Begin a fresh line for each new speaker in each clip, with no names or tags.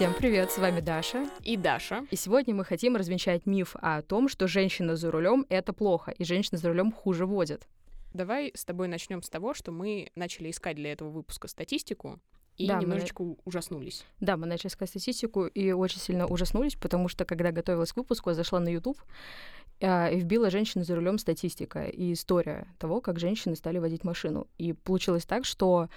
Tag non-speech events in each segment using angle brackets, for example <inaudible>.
Всем привет, с вами Даша.
И Даша.
И сегодня мы хотим развенчать миф о том, что женщина за рулем это плохо, и женщина за рулем хуже водит.
Давай с тобой начнем с того, что мы начали искать для этого выпуска статистику и
Да, мы-
немножечко ужаснулись.
Да, мы начали искать статистику и очень сильно ужаснулись, потому что когда готовилась к выпуску, я зашла на YouTube а, и вбила «женщины за рулем статистика» и история того, как женщины стали водить машину. И получилось так, что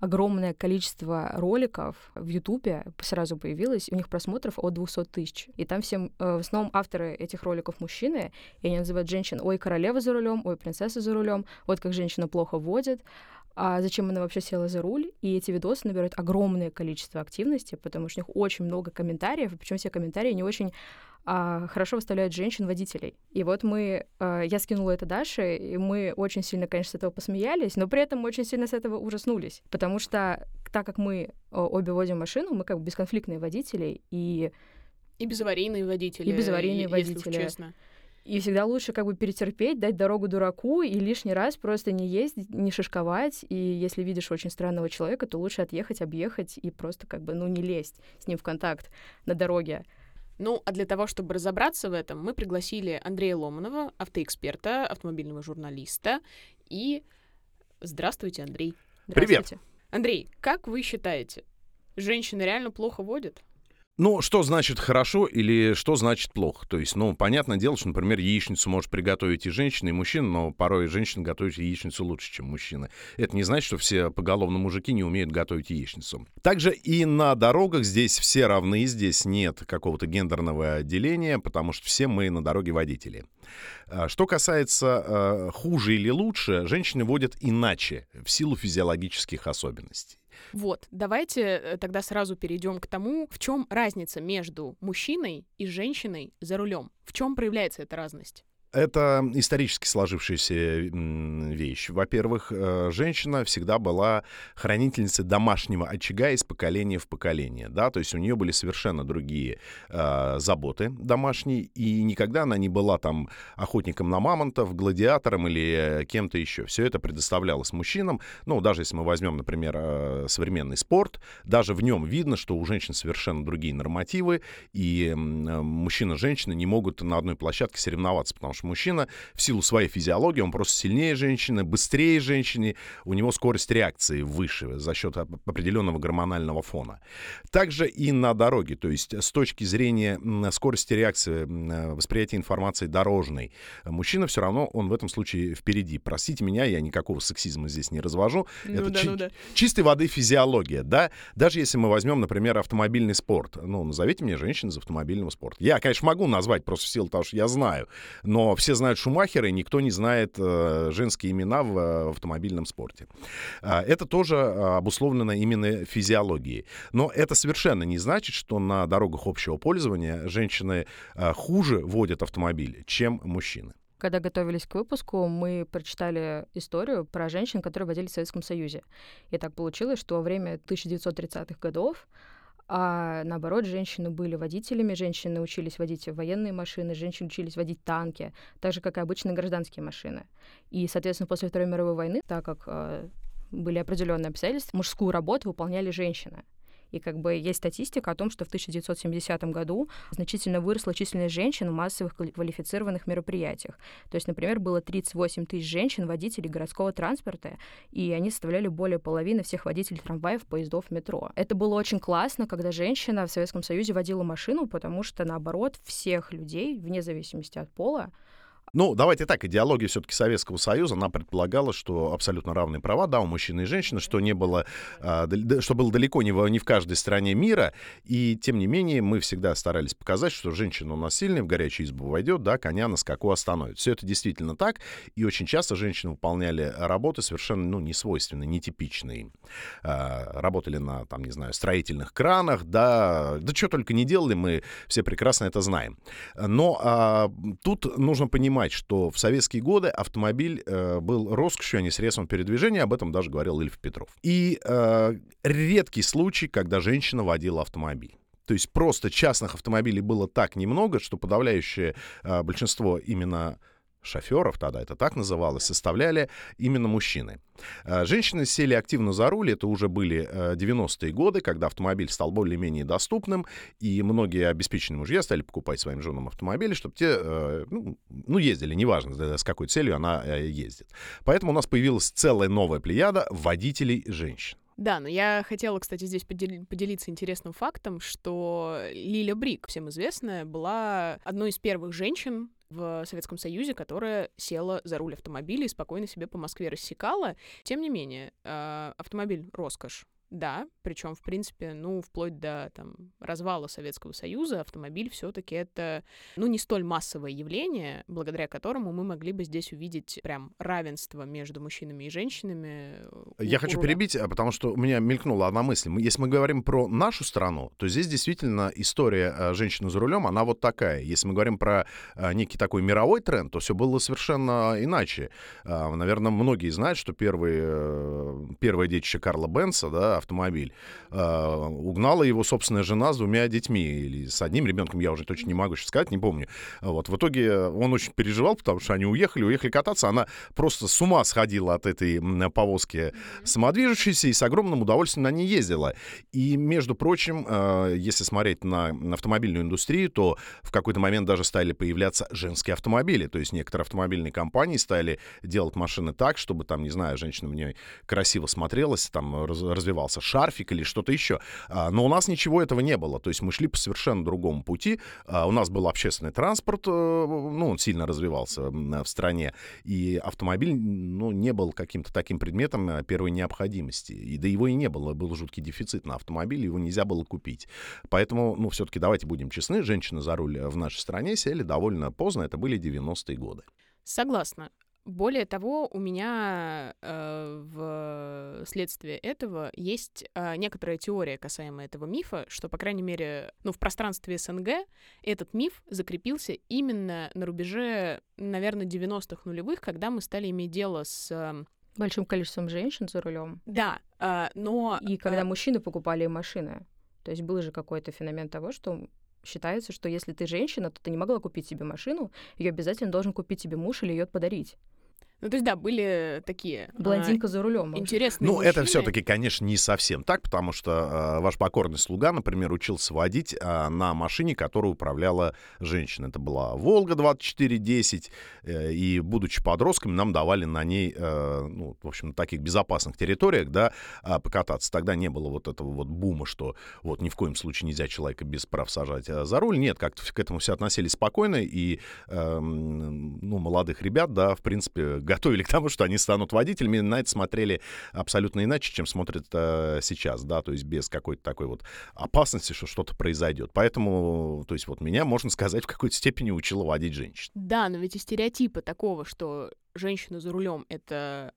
огромное количество роликов в Ютубе сразу появилось, у них просмотров от 200 тысяч. И там всем, э, в основном авторы этих роликов мужчины, и они называют женщин «Ой, королева за рулем», «Ой, принцесса за рулем», «Вот как женщина плохо водит», а зачем она вообще села за руль, и эти видосы набирают огромное количество активности, потому что у них очень много комментариев, и причем все комментарии не очень а, хорошо выставляют женщин-водителей. И вот мы, а, я скинула это Даше, и мы очень сильно, конечно, с этого посмеялись, но при этом очень сильно с этого ужаснулись, потому что так как мы а, обе водим машину, мы как бы бесконфликтные водители, и
И безаварийные водители.
И безаварийные
если уж
водители.
честно.
И всегда лучше как бы перетерпеть, дать дорогу дураку и лишний раз просто не ездить, не шишковать. И если видишь очень странного человека, то лучше отъехать, объехать и просто как бы, ну, не лезть с ним в контакт на дороге.
Ну, а для того, чтобы разобраться в этом, мы пригласили Андрея Ломанова, автоэксперта, автомобильного журналиста. И здравствуйте, Андрей.
Привет.
Здравствуйте.
Андрей, как вы считаете, женщины реально плохо водят?
Ну, что значит хорошо или что значит плохо? То есть, ну, понятное дело, что, например, яичницу может приготовить и женщина, и мужчина, но порой женщина готовит яичницу лучше, чем мужчина. Это не значит, что все поголовно мужики не умеют готовить яичницу. Также и на дорогах здесь все равны, здесь нет какого-то гендерного деления, потому что все мы на дороге водители. А, Что касается э, хуже или лучше, женщины водят иначе, в силу физиологических особенностей.
Вот, давайте э, тогда сразу перейдем к тому, в чем разница между мужчиной и женщиной за рулем. В чем проявляется эта разность?
Это исторически сложившаяся вещь. Во-первых, э, женщина всегда была хранительницей домашнего очага из поколения в поколение, да, то есть у нее были совершенно другие э, заботы домашние, и никогда она не была там охотником на мамонтов, гладиатором или кем-то еще. Все это предоставлялось мужчинам. Ну, даже если мы возьмем, например, э, современный спорт, даже в нем видно, что у женщин совершенно другие нормативы, и э, мужчина и женщина не могут на одной площадке соревноваться, потому что мужчина в силу своей физиологии, он просто сильнее женщины, быстрее женщины, у него скорость реакции выше за счет оп- определенного гормонального фона. Также и на дороге, то есть с точки зрения скорости реакции, э, восприятия информации дорожной, мужчина все равно, он в этом случае впереди. Простите меня, я никакого сексизма здесь не развожу.
Ну
Это
да,
чи-
ну да.
чистой воды физиология, да? Даже если мы возьмем, например, автомобильный спорт. Ну, назовите мне женщин из автомобильного спорта. Я, конечно, могу назвать просто в силу того, что я знаю, но все знают Шумахера, и никто не знает э, женские имена в э, автомобильном спорте. А, это тоже а, обусловлено именно физиологией. Но это совершенно не значит, что на дорогах общего пользования женщины а, хуже водят автомобили, чем мужчины.
Когда готовились к выпуску, мы прочитали историю про женщин, которые водили в Советском Союзе. И так получилось, что во время 1930-х годов а наоборот, женщины были водителями, женщины учились водить военные машины, женщины учились водить танки, так же, как и обычные гражданские машины. И, соответственно, после Второй мировой войны, так как э, были определенные обстоятельства, мужскую работу выполняли женщины. И как бы есть статистика о том, что в 1970 году значительно выросла численность женщин в массовых квали- квалифицированных мероприятиях. То есть, например, было 38 тысяч женщин-водителей городского транспорта, и они составляли более половины всех водителей трамваев, поездов, метро. Это было очень классно, когда женщина в Советском Союзе водила машину, потому что, наоборот, всех людей, вне зависимости от пола,
Ну, давайте так, идеология все-таки Советского Союза, она предполагала, что абсолютно равные права, да, у мужчин и женщин, что не было, а, что было далеко не, во- не в каждой стране мира, и тем не менее мы всегда старались показать, что женщина у нас сильная, в горячую избу войдет, да, коня на скаку остановит. Все это действительно так, и очень часто женщины выполняли работы совершенно, ну, не свойственные, нетипичные. А, Работали на, там, не знаю, строительных кранах, да, да что только не делали, мы все прекрасно это знаем. Но а, тут нужно понимать, что в советские годы автомобиль э, был роскошью, а не средством передвижения. Об этом даже говорил Ильф Петров. И э, редкий случай, когда женщина водила автомобиль. То есть просто частных автомобилей было так немного, что подавляющее э, большинство именно шоферов, тогда это так называлось, составляли именно мужчины. Э, женщины сели активно за руль, это уже были 90-е годы, когда автомобиль стал более-менее доступным, и многие обеспеченные мужья стали покупать своим женам автомобили, чтобы те, ну, ну ездили, неважно, с какой целью она ездит. Поэтому у нас появилась целая новая плеяда водителей женщин.
Да, но я хотела, кстати, здесь подел- поделиться интересным фактом, что Лиля Брик, всем известная, была одной из первых женщин в Советском Союзе, которая села за руль автомобиля и спокойно себе по Москве рассекала. Тем не менее, э, автомобиль — роскошь. Да, причем, в принципе, ну, вплоть до там, развала Советского Союза, автомобиль все-таки это, ну, не столь массовое явление, благодаря которому мы могли бы здесь увидеть прям равенство между мужчинами и женщинами.
Э, Я хочу руля. перебить, а, потому что у меня мелькнула одна мысль. Если мы говорим про нашу страну, то здесь действительно история э, женщины за рулем, она вот такая. Если мы говорим про э, некий такой мировой тренд, то все было совершенно иначе. Наверное, многие знают, что первые, первое детище Карла Бенса, да, автомобиль. Э, угнала его собственная жена с двумя детьми. Или с одним ребенком, я уже точно не могу сейчас сказать, не помню. Вот. В итоге он очень переживал, потому что они уехали, уехали кататься. Она просто с ума сходила от этой повозки самодвижущейся и с огромным удовольствием на ней ездила. И, между прочим, э, если смотреть на автомобильную индустрию, то в какой-то момент даже стали появляться женские автомобили. То есть некоторые автомобильные компании стали делать машины так, чтобы там, не знаю, женщина в ней красиво смотрелась, там развивалась назывался, шарфик или что-то еще. А, но у нас ничего этого не было. То есть мы шли по совершенно другому пути. А, у нас был общественный транспорт, э, ну, он сильно развивался в стране. И автомобиль, ну, не был каким-то таким предметом э, первой необходимости. И да его и не было. Был жуткий дефицит на автомобиле, его нельзя было купить. Поэтому, ну, все-таки давайте будем честны, женщины за руль в нашей стране сели довольно поздно, это были 90-е годы.
Согласна. Более того, у меня э, в следствие этого есть э, некоторая теория касаемо этого мифа, что, по крайней мере, ну, в пространстве СНГ этот миф закрепился именно на рубеже, наверное, 90-х нулевых, когда мы стали иметь дело с... Э,
Большим количеством женщин за рулем.
Да, э, но...
И когда э... мужчины покупали машины. То есть был же какой-то феномен того, что считается, что если ты женщина, то ты не могла купить себе машину, ее обязательно должен купить себе муж или ее подарить.
Ну, то есть, да, были такие...
Блондинка а, за рулем.
Интересные
Ну,
мужчины.
это все-таки, конечно, не совсем так, потому что э, ваш покорный слуга, например, учился водить э, на машине, которую управляла женщина. Это была «Волга» 2410, э, и, будучи подростками, нам давали на ней, э, ну, в общем, на таких безопасных территориях, да, э, покататься. Тогда не было вот этого вот бума, что вот ни в коем случае нельзя человека без прав сажать э, за руль. Нет, как-то к этому все относились спокойно, и, э, ну, молодых ребят, да, в принципе, готовили к тому, что они станут водителями, на это смотрели абсолютно иначе, чем смотрят э, сейчас, да, то есть без какой-то такой вот опасности, что что-то произойдет. Поэтому, то есть вот меня, можно сказать, в какой-то степени учила водить женщин.
Да, но ведь и стереотипы такого, что женщина за рулем — это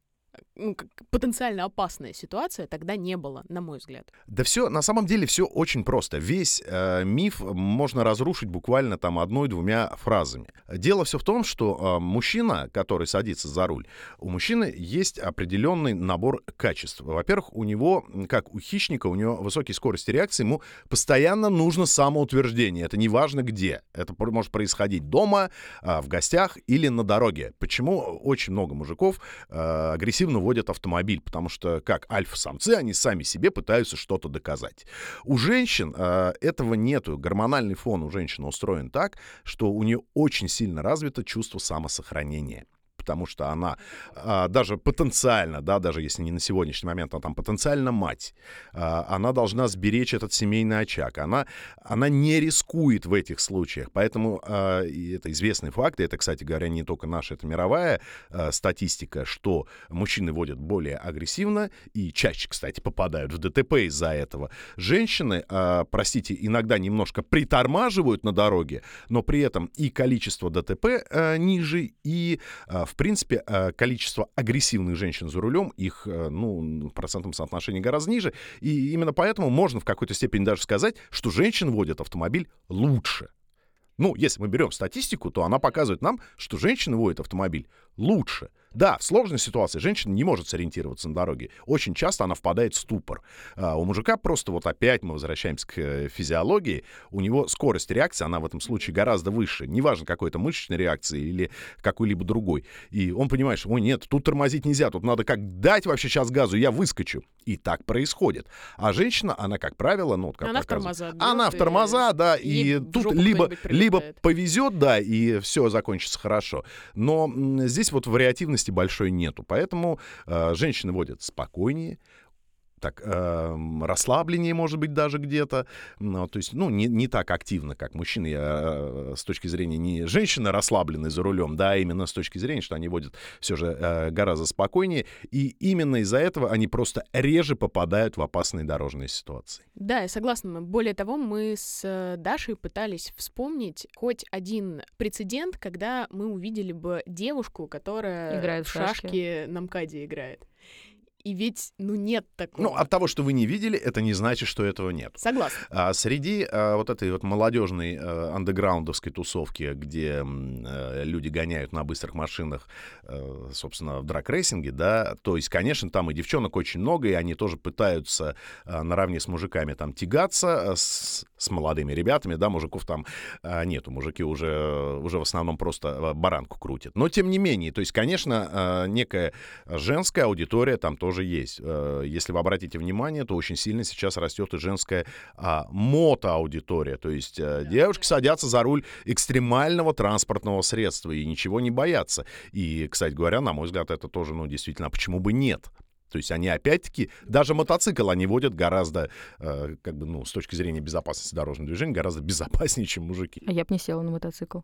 ну, как потенциально опасная ситуация тогда не было, на мой взгляд.
Да все, на самом деле все очень просто. Весь э, миф можно разрушить буквально там одной-двумя фразами. Дело все в том, что э, мужчина, который садится за руль, у мужчины есть определенный набор качеств. Во-первых, у него, как у хищника, у него высокие скорости реакции, ему постоянно нужно самоутверждение. Это не важно где. Это может происходить дома, э, в гостях или на дороге. Почему очень много мужиков э, агрессивно агрессивно водят автомобиль, потому что, как альфа-самцы, они сами себе пытаются что-то доказать. У женщин э, этого нету. Гормональный фон у женщины устроен так, что у нее очень сильно развито чувство самосохранения потому что она а, даже потенциально, да, даже если не на сегодняшний момент, она там потенциально мать, а, она должна сберечь этот семейный очаг. Она, она не рискует в этих случаях. Поэтому а, и это известный факт, и это, кстати говоря, не только наша, это мировая а, статистика, что мужчины водят более агрессивно и чаще, кстати, попадают в ДТП из-за этого. Женщины, а, простите, иногда немножко притормаживают на дороге, но при этом и количество ДТП а, ниже, и а, в принципе, э, количество агрессивных женщин за рулем, их, э, ну, в процентном соотношении гораздо ниже. И именно поэтому можно в какой-то степени даже сказать, что женщин водят автомобиль лучше. Ну, если мы берем статистику, то она показывает нам, что женщины водят автомобиль лучше. Да, в сложной ситуации женщина не может сориентироваться на дороге. Очень часто она впадает в ступор. А у мужика просто вот опять мы возвращаемся к э, физиологии. У него скорость реакции, она в этом случае гораздо выше. Неважно, какой это мышечной реакции или какой-либо другой. И он понимает, что, ой, нет, тут тормозить нельзя, тут надо как дать вообще сейчас газу, я выскочу. И так происходит. А женщина, она, как правило, ну, как
она в тормоза.
Она в тормоза, да, и тут либо, либо повезет, да, и все закончится хорошо. Но здесь вот вариативность активности большой нету. Поэтому э, женщины водят спокойнее, так э, расслабленнее, может быть, даже где-то. Ну, то есть, ну, не, не так активно, как мужчины, я, э, с точки зрения не женщины расслаблены за рулем, да, а именно с точки зрения, что они водят все же э, гораздо спокойнее. И именно из-за этого они просто реже попадают в опасные дорожные ситуации.
Да, я согласна. Более того, мы с э, Дашей пытались вспомнить хоть один прецедент, когда мы увидели бы девушку, которая
Играет в шашки.
шашки на МКАДе играет. И ведь, ну, нет такого.
Ну, от того, что вы не видели, это не значит, что этого нет.
Согласна.
А среди а, вот этой вот молодежной а, андеграундовской тусовки, где а, люди гоняют на быстрых машинах, а, собственно, в драг-рейсинге, да, то есть, конечно, там и девчонок очень много, и они тоже пытаются а, наравне с мужиками там тягаться с, с молодыми ребятами, да, мужиков там а, нету, мужики уже, уже в основном просто баранку крутят. Но, тем не менее, то есть, конечно, а, некая женская аудитория там тоже тоже есть. Э, если вы обратите внимание, то очень сильно сейчас растет и женская а, мотоаудитория. То есть а, девушки садятся за руль экстремального транспортного средства и ничего не боятся. И, кстати говоря, на мой взгляд, это тоже, ну, действительно, а почему бы нет? То есть они опять-таки, даже мотоцикл они водят гораздо, э, как бы, ну, с точки зрения безопасности дорожного движения, гораздо безопаснее, чем мужики.
А я бы не села на мотоцикл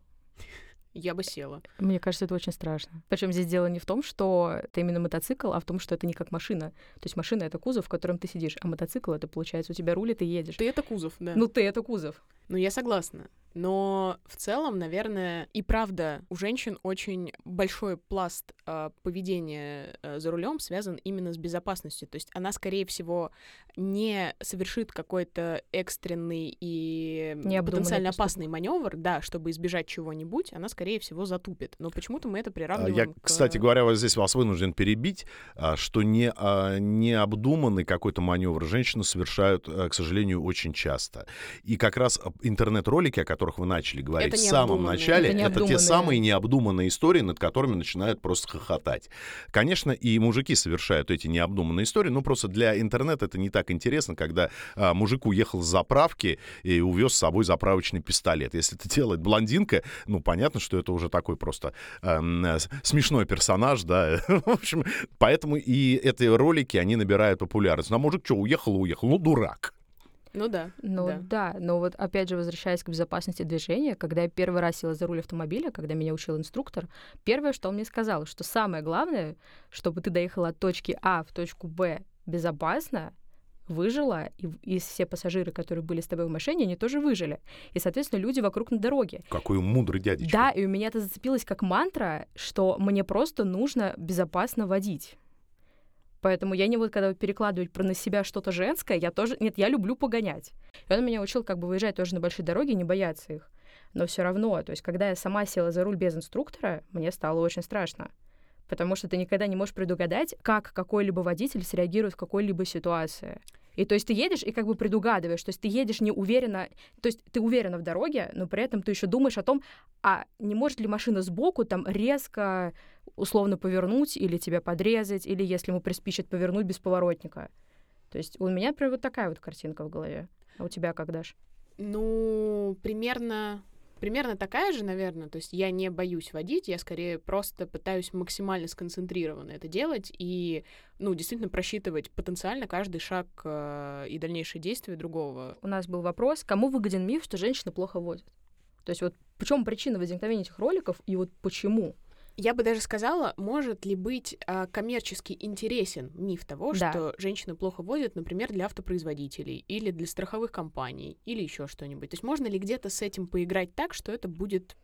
я бы села.
Мне кажется, это очень страшно. Причем здесь дело не в том, что это именно мотоцикл, а в том, что это не как машина. То есть машина — это кузов, в котором ты сидишь, а мотоцикл — это, получается, у тебя руль, и ты едешь.
Ты — это кузов, да.
Ну, ты — это кузов.
Ну, я согласна. Но в целом, наверное, и правда, у женщин очень большой пласт э, поведения э, за рулем связан именно с безопасностью. То есть она, скорее всего, не совершит какой-то экстренный и потенциально опасный маневр, да, чтобы избежать чего-нибудь, она, скорее всего, затупит. Но почему-то мы это приравниваем
Я,
к...
кстати говоря, вот здесь вас вынужден перебить, а, что не, а, необдуманный какой-то маневр женщины совершают, э, к сожалению, очень часто. И как раз интернет-ролики, о которых вы начали говорить в самом начале, это, это те самые необдуманные истории, над которыми начинают просто хохотать. Конечно, и мужики совершают эти необдуманные истории, но просто для интернета это не так интересно, когда а, мужик уехал с заправки и увез с собой заправочный пистолет. Если это делает блондинка, ну, понятно, что это уже такой просто э, смешной персонаж, да. <laughs> в общем, поэтому и эти ролики, они набирают популярность. Ну, а мужик что, уехал, уехал, ну, дурак.
Ну да.
Ну
да.
да, но вот опять же, возвращаясь к безопасности движения, когда я первый раз села за руль автомобиля, когда меня учил инструктор, первое, что он мне сказал, что самое главное, чтобы ты доехала от точки А в точку Б безопасно, выжила, и, и все пассажиры, которые были с тобой в машине, они тоже выжили. И, соответственно, люди вокруг на дороге.
Какой мудрый дядечка.
Да, и у меня это зацепилось как мантра, что мне просто нужно безопасно водить. Поэтому я не буду, когда перекладывать про на себя что-то женское, я тоже... Нет, я люблю погонять. И он меня учил как бы выезжать тоже на большие дороги, не бояться их. Но все равно, то есть, когда я сама села за руль без инструктора, мне стало очень страшно. Потому что ты никогда не можешь предугадать, как какой-либо водитель среагирует в какой-либо ситуации. И то есть ты едешь и как бы предугадываешь, то есть ты едешь не уверенно, то есть ты уверена в дороге, но при этом ты еще думаешь о том, а не может ли машина сбоку там резко условно повернуть или тебя подрезать, или если ему приспичит повернуть без поворотника. То есть у меня прям вот такая вот картинка в голове. А у тебя как, Даш?
Ну, примерно примерно такая же, наверное. То есть я не боюсь водить, я скорее просто пытаюсь максимально сконцентрированно это делать и, ну, действительно просчитывать потенциально каждый шаг э, и дальнейшие действия другого.
У нас был вопрос, кому выгоден миф, что женщины плохо водят? То есть вот в чем причина возникновения этих роликов и вот почему?
Я бы даже сказала, может ли быть а, коммерчески интересен миф того, да. что женщины плохо водят, например, для автопроизводителей или для страховых компаний или еще что-нибудь. То есть можно ли где-то с этим поиграть так, что это будет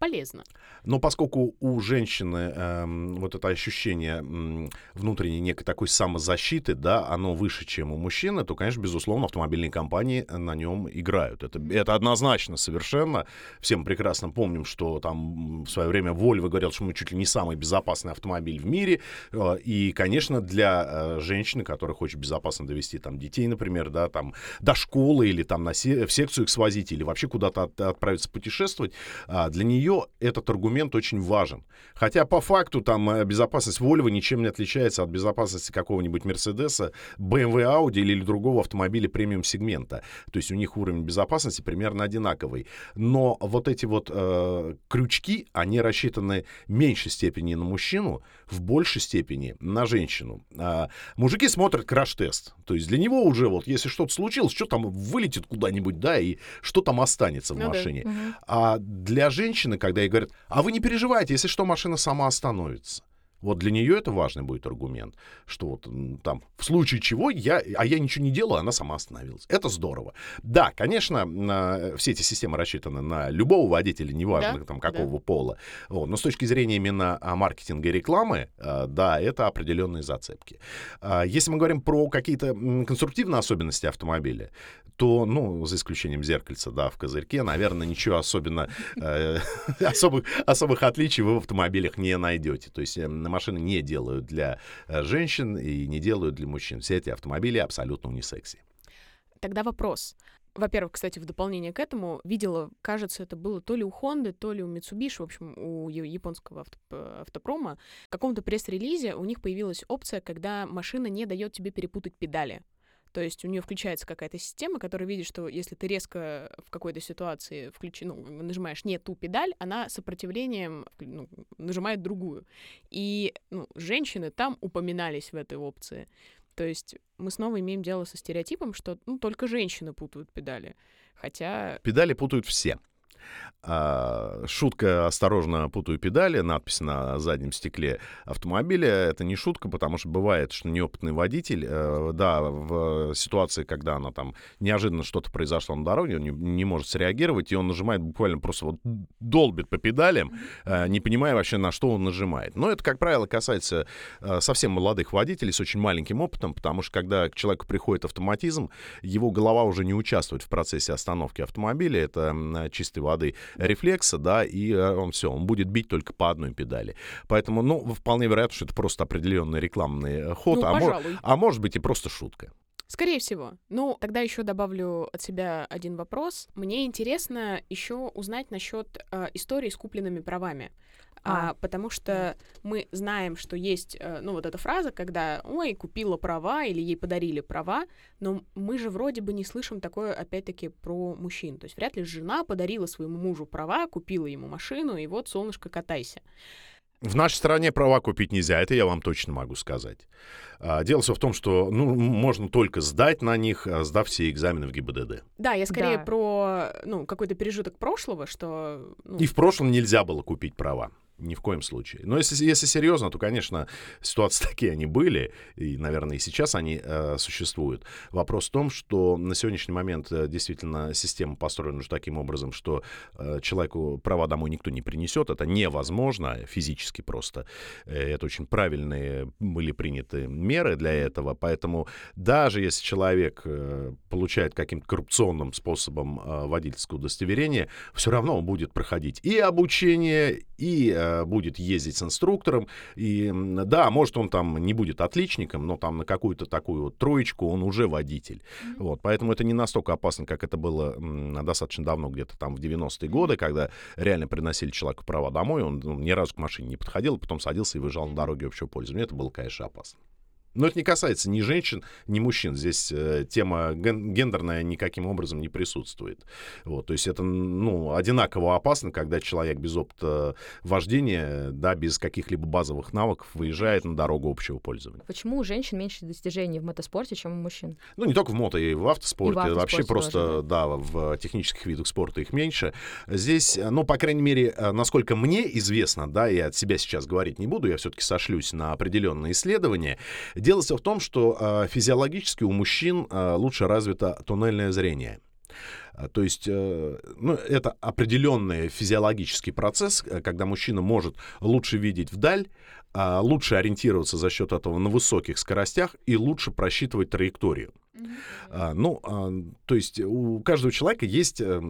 полезно.
Но поскольку у женщины э, вот это ощущение э, внутренней некой такой самозащиты, да, оно выше, чем у мужчины, то, конечно, безусловно, автомобильные компании на нем играют. Это, это однозначно совершенно. Все мы прекрасно помним, что там в свое время Volvo говорил, что мы чуть ли не самый безопасный автомобиль в мире. Э, и, конечно, для э, женщины, которая хочет безопасно довести там детей, например, да, там до школы или там на се- в секцию их свозить или вообще куда-то от- отправиться путешествовать, а, для нее этот аргумент очень важен. Хотя по факту там э, безопасность Volvo ничем не отличается от безопасности какого-нибудь Мерседеса, BMW, Audi или другого автомобиля премиум-сегмента. То есть у них уровень безопасности примерно одинаковый. Но вот эти вот э, крючки, они рассчитаны в меньшей степени на мужчину, в большей степени на женщину. А, мужики смотрят краш-тест. То есть для него уже вот, если что-то случилось, что там вылетит куда-нибудь, да, и что там останется в
Ну да.
машине.
Мгм.
А для женщины, когда ей говорят, а вы не переживайте, если что, машина сама остановится. Вот для нее это важный будет аргумент, что вот там в случае чего я, а я ничего не делаю, она сама остановилась. Это здорово. Да, конечно, все эти системы рассчитаны на любого водителя, неважно
Да,
там какого пола. Вот. Но с точки зрения именно а, маркетинга и рекламы, а, да, это определенные зацепки. А, Если мы говорим про какие-то конструктивные особенности автомобиля, то, ну, за исключением зеркальца, да, в козырьке, наверное, ничего особенно э, <laughs> особых, особых отличий вы в автомобилях не найдете. То есть э, машины не делают для э, женщин и не делают для мужчин. Все эти автомобили абсолютно унисекси.
Тогда вопрос. Во-первых, кстати, в дополнение к этому, видела, кажется, это было то ли у Honda, то ли у Mitsubishi, в общем, у японского автопрома, в каком-то пресс-релизе у них появилась опция, когда машина не дает тебе перепутать педали. То есть у нее включается какая-то система, которая видит, что если ты резко в какой-то ситуации включи, ну, нажимаешь не ту педаль, она сопротивлением ну, нажимает другую. И ну, женщины там упоминались в этой опции. То есть мы снова имеем дело со стереотипом, что ну, только женщины путают педали. Хотя
Педали путают все. А, шутка «Осторожно, путаю педали», надпись на заднем стекле автомобиля. Это не шутка, потому что бывает, что неопытный водитель, э, да, в ситуации, когда она там неожиданно что-то произошло на дороге, он не, не может среагировать, и он нажимает буквально просто вот долбит по педалям, э, не понимая вообще, на что он нажимает. Но это, как правило, касается э, совсем молодых водителей с очень маленьким опытом, потому что когда к человеку приходит автоматизм, его голова уже не участвует в процессе остановки автомобиля, это м, чистой воды рефлекса, да, и э, он все, он будет бить только по одной педали. Поэтому, ну, вполне вероятно, что это просто определенный рекламный э, ход,
ну,
а, мо-
пожалуй.
а может быть и просто шутка.
Скорее всего. Ну, тогда еще добавлю от себя один вопрос. Мне интересно еще узнать насчет э, истории с купленными правами. А,
А,
потому что мы знаем, что есть, э, ну, вот эта фраза, когда, ой, купила права или ей подарили права, но мы же вроде бы не слышим такое, опять-таки, про мужчин. То есть вряд ли жена подарила своему мужу права, купила ему машину, и вот, солнышко, катайся.
В нашей стране права купить нельзя, это я вам точно могу сказать. А, Дело все в том, что ну, можно только сдать на них, а, сдав все экзамены в ГИБДД.
Да, я скорее
Да.
про, ну, какой-то пережиток прошлого, что... ну,
И в прошлом нельзя было купить права. Ни в коем случае. Но если, если серьезно, то, конечно, ситуации <laughs> такие они были, и, наверное, и сейчас они э, существуют. Вопрос в том, что на сегодняшний момент э, действительно система построена уже таким образом, что э, человеку права домой никто не принесет. Это невозможно физически просто. Э, Это очень правильные были приняты меры для этого. Поэтому даже если человек э, получает каким-то коррупционным способом э, водительское удостоверение, все равно он будет проходить и обучение, и э, будет ездить с инструктором. И да, может, он там не будет отличником, но там на какую-то такую вот троечку он уже водитель. Вот, поэтому это не настолько опасно, как это было достаточно давно, где-то там в 90-е годы, когда реально приносили человеку права домой, он ну, ни разу к машине не подходил, потом садился и выезжал на дороге общего пользования. Это было, конечно, опасно. Но это не касается ни женщин, ни мужчин. Здесь э, тема ген- гендерная никаким образом не присутствует. Вот, то есть это ну, одинаково опасно, когда человек без опыта вождения, да, без каких-либо базовых навыков выезжает на дорогу общего пользования.
Почему у женщин меньше достижений в мотоспорте, чем у мужчин?
Ну, не только в мото, и в автоспорте.
И в автоспорте
Вообще просто,
тоже,
да, в технических видах спорта их меньше. Здесь, э, ну, по крайней мере, э, насколько мне известно, да, я от себя сейчас говорить не буду, я все-таки сошлюсь на определенные исследования. Дело все в том, что э, физиологически у мужчин э, лучше развито туннельное зрение. А, то есть, э, ну, это определенный физиологический процесс, э, когда мужчина может лучше видеть вдаль, а, лучше ориентироваться за счет этого на высоких скоростях и лучше просчитывать траекторию. А, ну, а, то есть у каждого человека есть э,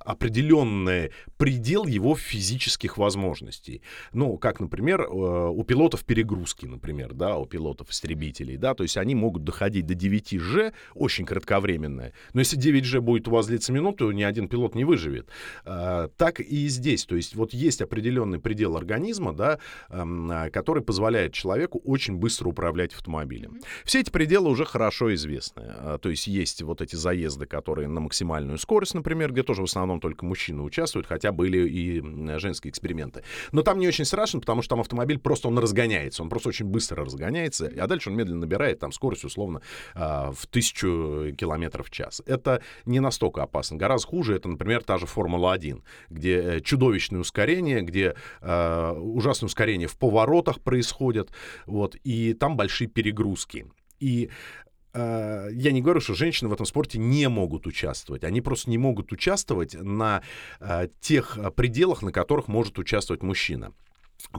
определенный предел его физических возможностей. Ну, как, например, э, у пилотов перегрузки, например, да, у пилотов-истребителей, да, то есть они могут доходить до 9G, очень кратковременное. Но если 9G будет у вас длиться минуту, ни один пилот не выживет. А, так и здесь, то есть вот есть определенный предел организма, да, эм, который позволяет человеку очень быстро управлять автомобилем. Все эти пределы уже хорошо известны. А, то есть есть вот эти заезды, которые на максимальную скорость, например, где тоже в основном только мужчины участвуют, хотя были и женские эксперименты. Но там не очень страшно, потому что там автомобиль просто он разгоняется, он просто очень быстро разгоняется, а дальше он медленно набирает там скорость условно а, в тысячу километров в час. Это не настолько опасно. Гораздо хуже это, например, та же Формула-1, где э, чудовищное ускорение, где э, ужасное ускорение в поворотах происходит, вот, и там большие перегрузки. И я не говорю, что женщины в этом спорте не могут участвовать. Они просто не могут участвовать на э, тех пределах, на которых может участвовать мужчина.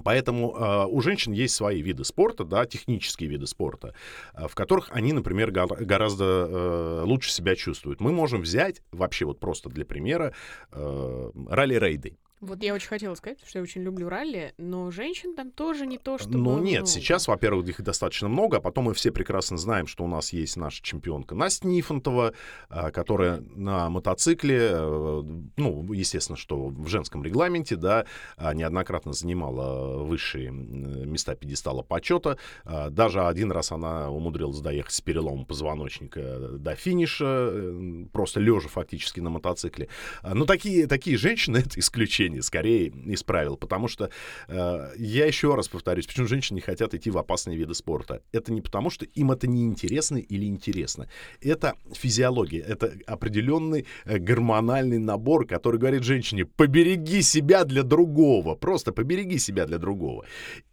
Поэтому э, у женщин есть свои виды спорта, да, технические виды спорта, э, в которых они, например, го- гораздо э, лучше себя чувствуют. Мы можем взять вообще вот просто для примера э, ралли-рейды.
Вот я очень хотела сказать, что я очень люблю ралли, но женщин там тоже не то, что
Ну нет, сейчас, во-первых, их достаточно много, а потом мы все прекрасно знаем, что у нас есть наша чемпионка Настя Нифонтова, а, которая на мотоцикле, э, ну, естественно, что в женском регламенте, да, а, неоднократно занимала высшие места пьедестала почета. А, даже один раз она умудрилась доехать с переломом позвоночника до финиша, э, просто лежа фактически на мотоцикле. Но такие, такие женщины — это исключение исключение, скорее из правил, потому что э, я еще раз повторюсь, почему женщины не хотят идти в опасные виды спорта. Это не потому, что им это не интересно или интересно. Это физиология, это определенный э, гормональный набор, который говорит женщине, побереги себя для другого, просто побереги себя для другого.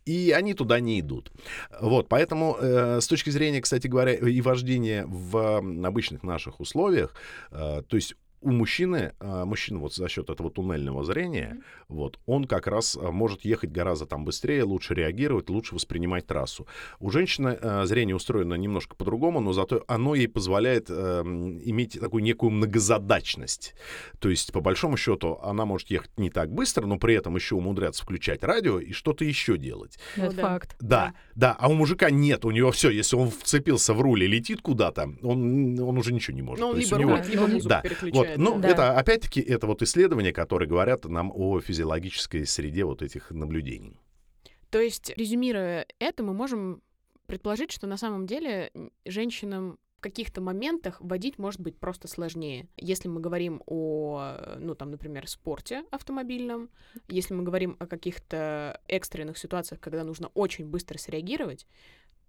И они туда не идут. Вот, поэтому э, с точки зрения, кстати говоря, и вождения в обычных наших условиях, э, то есть у мужчины, а, мужчина вот за счет этого туннельного зрения, mm-hmm. вот, он как раз а, может ехать гораздо там быстрее, лучше реагировать, лучше воспринимать трассу. У женщины э, зрение устроено немножко по-другому, но зато оно ей позволяет э, иметь такую некую многозадачность. То есть, по большому счету, она может ехать не так быстро, но при этом еще умудряться включать радио и что-то еще делать.
Ну, это факт.
Да, да, а у мужика нет, у него все, если он вцепился в руль и летит куда-то, он, он уже ничего не может.
Ну, либо,
него...
либо музыку да. переключает.
Вот, ну, да. это, опять-таки, это вот исследования, которые говорят нам о физиологической среде вот этих наблюдений.
То есть, резюмируя это, мы можем предположить, что на самом деле женщинам в каких-то моментах водить может быть просто сложнее. Если мы говорим о, ну, там, например, спорте автомобильном, если мы говорим о каких-то экстренных ситуациях, когда нужно очень быстро среагировать,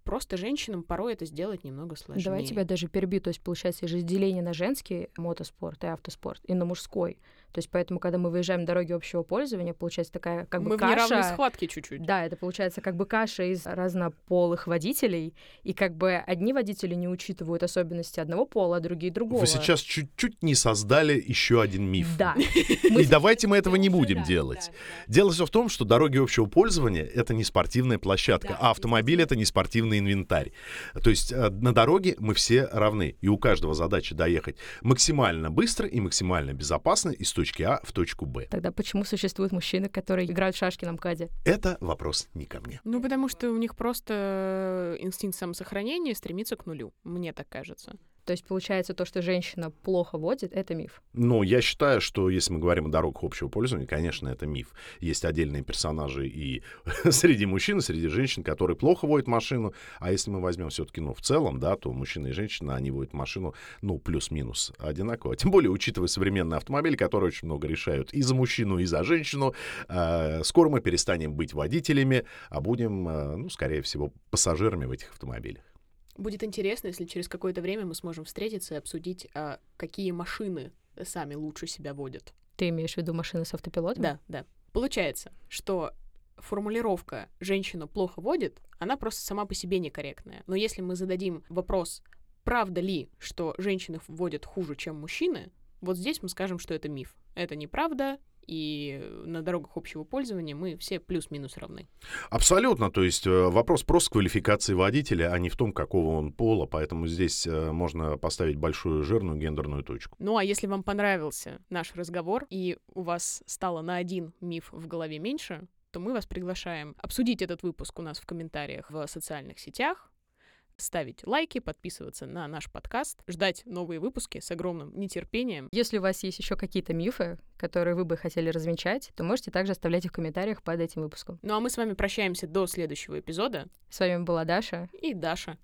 Просто женщинам порой это сделать немного сложнее.
Давай тебя даже перебью. То есть, получается, есть разделение на женский мотоспорт и автоспорт, и на мужской. То есть поэтому, когда мы выезжаем на дороги общего пользования, получается такая как бы
мы
каша...
Мы в неравной схватке чуть-чуть.
Да, это получается как бы каша из разнополых водителей, и как бы одни водители не учитывают особенности одного пола, а другие другого.
Вы сейчас чуть-чуть не создали еще один миф.
Да. <laughs>
И давайте мы этого не будем делать. Дело все в том, что дороги общего пользования — это не спортивная площадка, а автомобиль — это не спортивный инвентарь. То есть э, на дороге мы все равны, и у каждого задача доехать максимально быстро и максимально безопасно из той точки А в точку Б.
Тогда почему существуют мужчины, которые играют в шашки на МКАДе?
Это вопрос не ко мне.
Ну, потому что у них просто инстинкт самосохранения стремится к нулю, мне так кажется.
То есть получается то, что женщина плохо водит, это миф.
Ну, я считаю, что если мы говорим о дорогах общего пользования, конечно, это миф. Есть отдельные персонажи и <laughs> среди мужчин, и среди женщин, которые плохо водят машину. А если мы возьмем все-таки, ну, в целом, да, то мужчина и женщина, они водят машину, ну, плюс-минус одинаково. Тем более, учитывая современные автомобили, которые очень много решают и за мужчину, и за женщину. Э, скоро мы перестанем быть водителями, а будем, э, ну, скорее всего, пассажирами в этих автомобилях.
Будет интересно, если через какое-то время мы сможем встретиться и обсудить, а, какие машины сами лучше себя водят.
Ты имеешь в виду машины с автопилотом?
Да, да. Получается, что формулировка «женщина плохо водит», она просто сама по себе некорректная. Но если мы зададим вопрос, правда ли, что женщины водят хуже, чем мужчины, Вот здесь мы скажем, что это миф. Это неправда, и на дорогах общего пользования мы все плюс-минус равны.
Абсолютно. То есть э, вопрос просто квалификации водителя, а не в том, какого он пола. Поэтому здесь э, можно поставить большую жирную гендерную точку.
Ну а если вам понравился наш разговор, и у вас стало на один миф в голове меньше, то мы вас приглашаем обсудить этот выпуск у нас в комментариях в социальных сетях, ставить лайки, подписываться на наш подкаст, ждать новые выпуски с огромным нетерпением.
Если у вас есть еще какие-то мифы, которые вы бы хотели развенчать, то можете также оставлять их в комментариях под этим выпуском.
Ну а мы с вами прощаемся до следующего эпизода.
С вами была Даша
и Даша.